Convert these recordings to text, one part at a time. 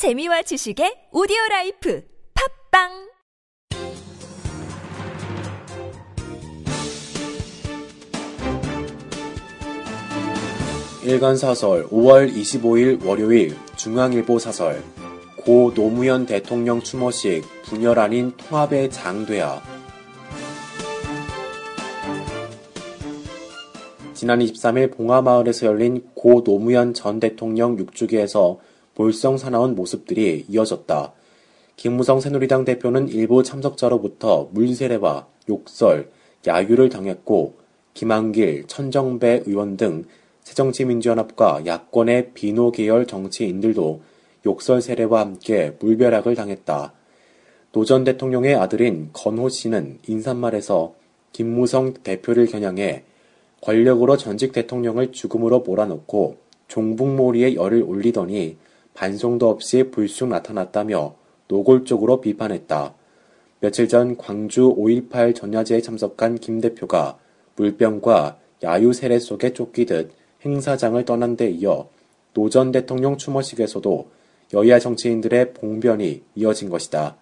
재미와 지식의 오디오 라이프 팟빵! 일간 사설 5월 25일 월요일 중앙일보 사설. 고 노무현 대통령 추모식 분열 아닌 통합의 장돼야 지난 23일 봉화마을에서 열린 고 노무현 전 대통령 6주기에서 볼성 사나운 모습들이 이어졌다. 김무성 새누리당 대표는 일부 참석자로부터 물세례와 욕설, 야유를 당했고 김한길, 천정배 의원 등 새정치민주연합과 야권의 비노 계열 정치인들도 욕설 세례와 함께 물벼락을 당했다. 노 전 대통령의 아들인 건호 씨는 인사말에서 김무성 대표를 겨냥해 권력으로 전직 대통령을 죽음으로 몰아넣고 종북몰이에 열을 올리더니 반성도 없이 불쑥 나타났다며 노골적으로 비판했다. 며칠 전 광주 5.18 전야제에 참석한 김 대표가 물병과 야유 세례 속에 쫓기듯 행사장을 떠난 데 이어 노 전 대통령 추모식에서도 여야 정치인들의 봉변이 이어진 것이다.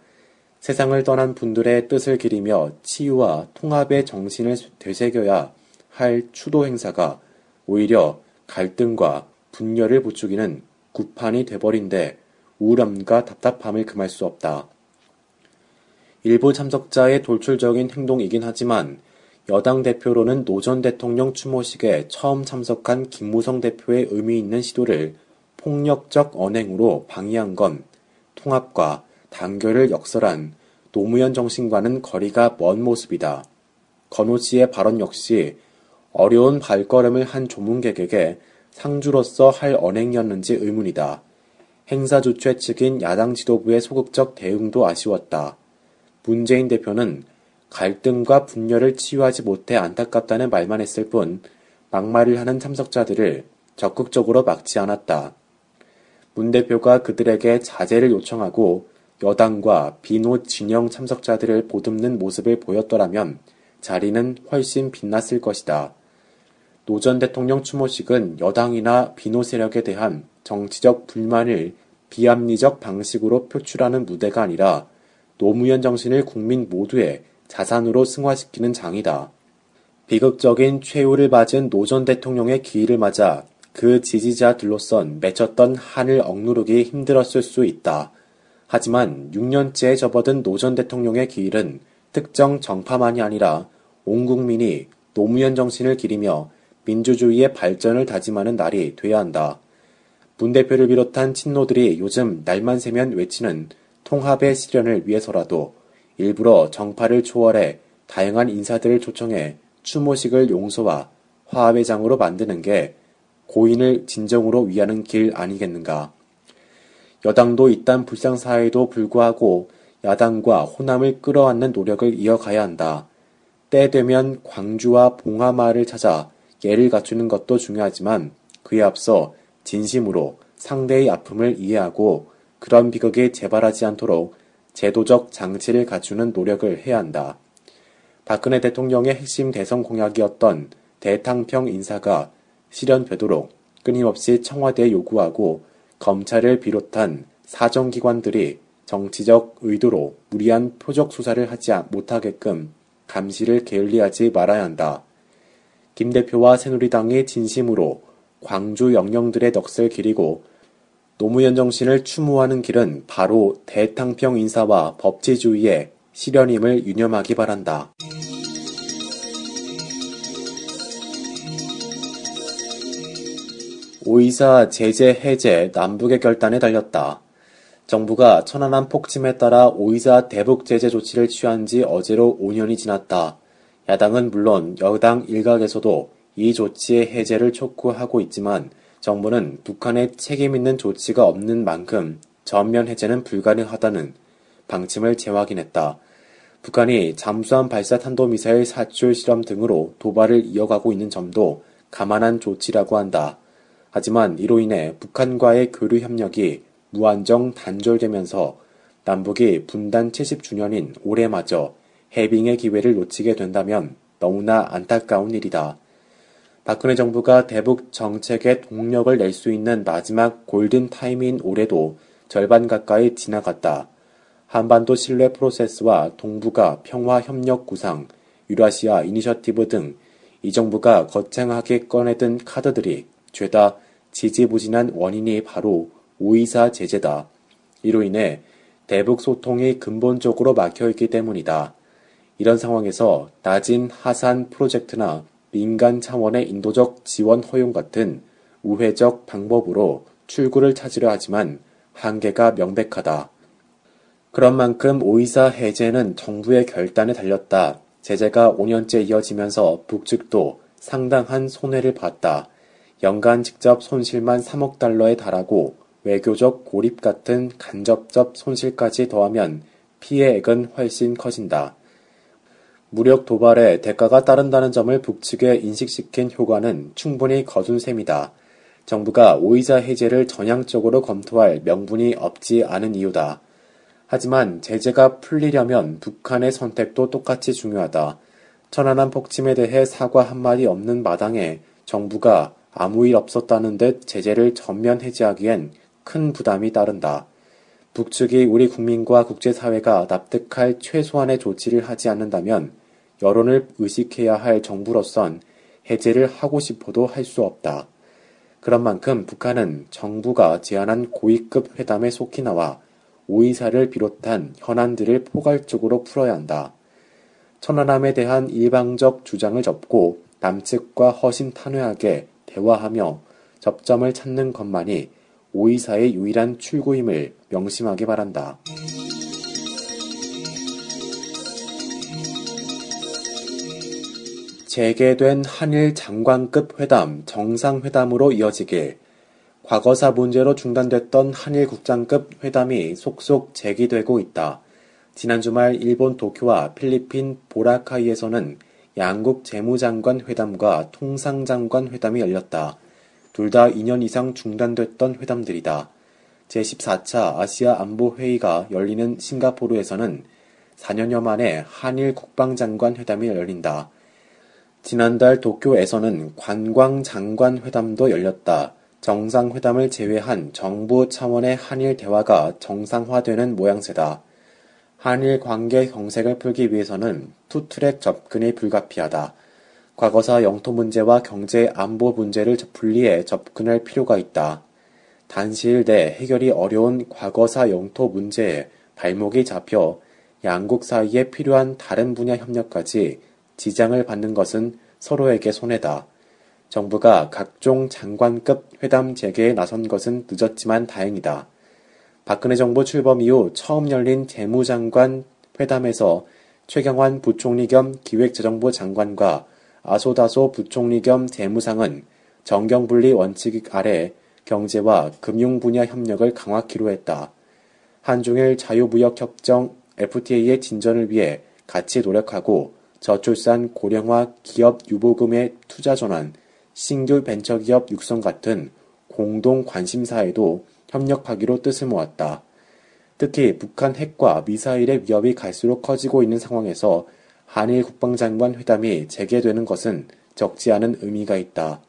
세상을 떠난 분들의 뜻을 기리며 치유와 통합의 정신을 되새겨야 할 추도 행사가 오히려 갈등과 분열을 부추기는 구판이 돼버린데 우울함과 답답함을 금할 수 없다. 일부 참석자의 돌출적인 행동이긴 하지만 여당 대표로는 노전 대통령 추모식에 처음 참석한 김무성 대표의 의미 있는 시도를 폭력적 언행으로 방해한 건 통합과 단결을 역설한 노무현 정신과는 거리가 먼 모습이다. 건호 씨의 발언 역시 어려운 발걸음을 한 조문객에게 상주로서 할 언행이었는지 의문이다. 행사 주최 측인 야당 지도부의 소극적 대응도 아쉬웠다. 문재인 대표는 갈등과 분열을 치유하지 못해 안타깝다는 말만 했을 뿐 막말을 하는 참석자들을 적극적으로 막지 않았다. 문 대표가 그들에게 자제를 요청하고 여당과 비노 진영 참석자들을 보듬는 모습을 보였더라면 자리는 훨씬 빛났을 것이다. 노 전 대통령 추모식은 여당이나 비노 세력에 대한 정치적 불만을 비합리적 방식으로 표출하는 무대가 아니라 노무현 정신을 국민 모두의 자산으로 승화시키는 장이다. 비극적인 최후를 맞은 노 전 대통령의 기일을 맞아 그 지지자들로선 맺혔던 한을 억누르기 힘들었을 수 있다. 하지만 6년째 접어든 노 전 대통령의 기일은 특정 정파만이 아니라 온 국민이 노무현 정신을 기리며 민주주의의 발전을 다짐하는 날이 돼야 한다. 문 대표를 비롯한 친노들이 요즘 날만 새면 외치는 통합의 실현을 위해서라도 일부러 정파를 초월해 다양한 인사들을 초청해 추모식을 용서와 화합의 장으로 만드는 게 고인을 진정으로 위하는 길 아니겠는가. 여당도 이딴 불상사에도 불구하고 야당과 호남을 끌어안는 노력을 이어가야 한다. 때 되면 광주와 봉하마를 찾아 예를 갖추는 것도 중요하지만 그에 앞서 진심으로 상대의 아픔을 이해하고 그런 비극이 재발하지 않도록 제도적 장치를 갖추는 노력을 해야 한다. 박근혜 대통령의 핵심 대선 공약이었던 대탕평 인사가 실현되도록 끊임없이 청와대에 요구하고 검찰을 비롯한 사정기관들이 정치적 의도로 무리한 표적 수사를 하지 못하게끔 감시를 게을리하지 말아야 한다. 김 대표와 새누리당이 진심으로 광주 영령들의 넋을 기리고 노무현 정신을 추모하는 길은 바로 대탕평 인사와 법치주의의 실현임을 유념하기 바란다. 오이사 제재 해제 남북의 결단에 달렸다. 정부가 천안함 폭침에 따라 오이사 대북 제재 조치를 취한 지 어제로 5년이 지났다. 야당은 물론 여당 일각에서도 이 조치의 해제를 촉구하고 있지만 정부는 북한의 책임 있는 조치가 없는 만큼 전면 해제는 불가능하다는 방침을 재확인했다. 북한이 잠수함 발사 탄도미사일 사출 실험 등으로 도발을 이어가고 있는 점도 감안한 조치라고 한다. 하지만 이로 인해 북한과의 교류 협력이 무한정 단절되면서 남북이 분단 70주년인 올해마저 해빙의 기회를 놓치게 된다면 너무나 안타까운 일이다. 박근혜 정부가 대북 정책에 동력을 낼 수 있는 마지막 골든 타임인 올해도 절반 가까이 지나갔다. 한반도 신뢰 프로세스와 동북아 평화 협력 구상, 유라시아 이니셔티브 등 이 정부가 거창하게 꺼내든 카드들이 죄다 지지부진한 원인이 바로 오이사 제재다. 이로 인해 대북 소통이 근본적으로 막혀 있기 때문이다. 이런 상황에서 나진 하산 프로젝트나 민간 차원의 인도적 지원 허용 같은 우회적 방법으로 출구를 찾으려 하지만 한계가 명백하다. 그런 만큼 오이사 해제는 정부의 결단에 달렸다. 제재가 5년째 이어지면서 북측도 상당한 손해를 봤다. 연간 직접 손실만 3억 달러에 달하고 외교적 고립 같은 간접적 손실까지 더하면 피해액은 훨씬 커진다. 무력 도발에 대가가 따른다는 점을 북측에 인식시킨 효과는 충분히 거둔 셈이다. 정부가 오이자 해제를 전향적으로 검토할 명분이 없지 않은 이유다. 하지만 제재가 풀리려면 북한의 선택도 똑같이 중요하다. 천안함 폭침에 대해 사과 한마디 없는 마당에 정부가 아무 일 없었다는 듯 제재를 전면 해제하기엔 큰 부담이 따른다. 북측이 우리 국민과 국제사회가 납득할 최소한의 조치를 하지 않는다면 여론을 의식해야 할 정부로선 해제를 하고 싶어도 할 수 없다. 그런 만큼 북한은 정부가 제안한 고위급 회담에 속히 나와 오이사를 비롯한 현안들을 포괄적으로 풀어야 한다. 천안함에 대한 일방적 주장을 접고 남측과 허심탄회하게 대화하며 접점을 찾는 것만이 오이사의 유일한 출구임을 명심하기 바란다. 재개된 한일 장관급 회담 정상회담으로 이어지길 과거사 문제로 중단됐던 한일 국장급 회담이 속속 재기되고 있다. 지난 주말 일본 도쿄와 필리핀 보라카이에서는 양국 재무장관 회담과 통상장관 회담이 열렸다. 둘 다 2년 이상 중단됐던 회담들이다. 제14차 아시아 안보 회의가 열리는 싱가포르에서는 4년여 만에 한일 국방장관 회담이 열린다. 지난달 도쿄에서는 관광장관 회담도 열렸다. 정상회담을 제외한 정부 차원의 한일 대화가 정상화되는 모양새다. 한일 관계 경색을 풀기 위해서는 투트랙 접근이 불가피하다. 과거사 영토 문제와 경제 안보 문제를 분리해 접근할 필요가 있다. 단시일 내 해결이 어려운 과거사 영토 문제에 발목이 잡혀 양국 사이에 필요한 다른 분야 협력까지 지장을 받는 것은 서로에게 손해다. 정부가 각종 장관급 회담 재개에 나선 것은 늦었지만 다행이다. 박근혜 정부 출범 이후 처음 열린 재무장관 회담에서 최경환 부총리 겸 기획재정부 장관과 아소다소 부총리 겸 재무상은 정경분리 원칙 아래 경제와 금융 분야 협력을 강화키로 했다. 한중일 자유무역협정 FTA의 진전을 위해 같이 노력하고 저출산 고령화 기업 유보금의 투자 전환, 신규 벤처기업 육성 같은 공동 관심사에도 협력하기로 뜻을 모았다. 특히 북한 핵과 미사일의 위협이 갈수록 커지고 있는 상황에서 한일 국방장관 회담이 재개되는 것은 적지 않은 의미가 있다.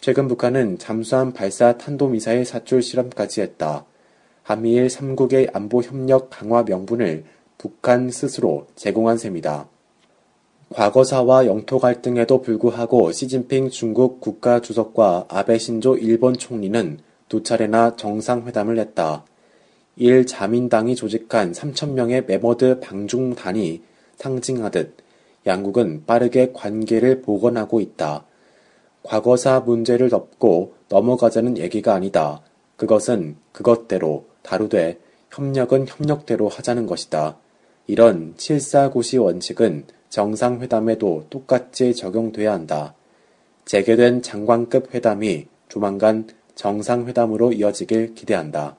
최근 북한은 잠수함 발사 탄도미사일 사출 실험까지 했다. 한미일 3국의 안보 협력 강화 명분을 북한 스스로 제공한 셈이다. 과거사와 영토 갈등에도 불구하고 시진핑 중국 국가주석과 아베 신조 일본 총리는 두 차례나 정상회담을 했다. 1 자민당이 조직한 3천명의 메머드 방중단이 상징하듯 양국은 빠르게 관계를 복원하고 있다. 과거사 문제를 덮고 넘어가자는 얘기가 아니다. 그것은 그것대로 다루되 협력은 협력대로 하자는 것이다. 이런 7사고시 원칙은 정상회담에도 똑같이 적용돼야 한다. 재개된 장관급 회담이 조만간 정상회담으로 이어지길 기대한다.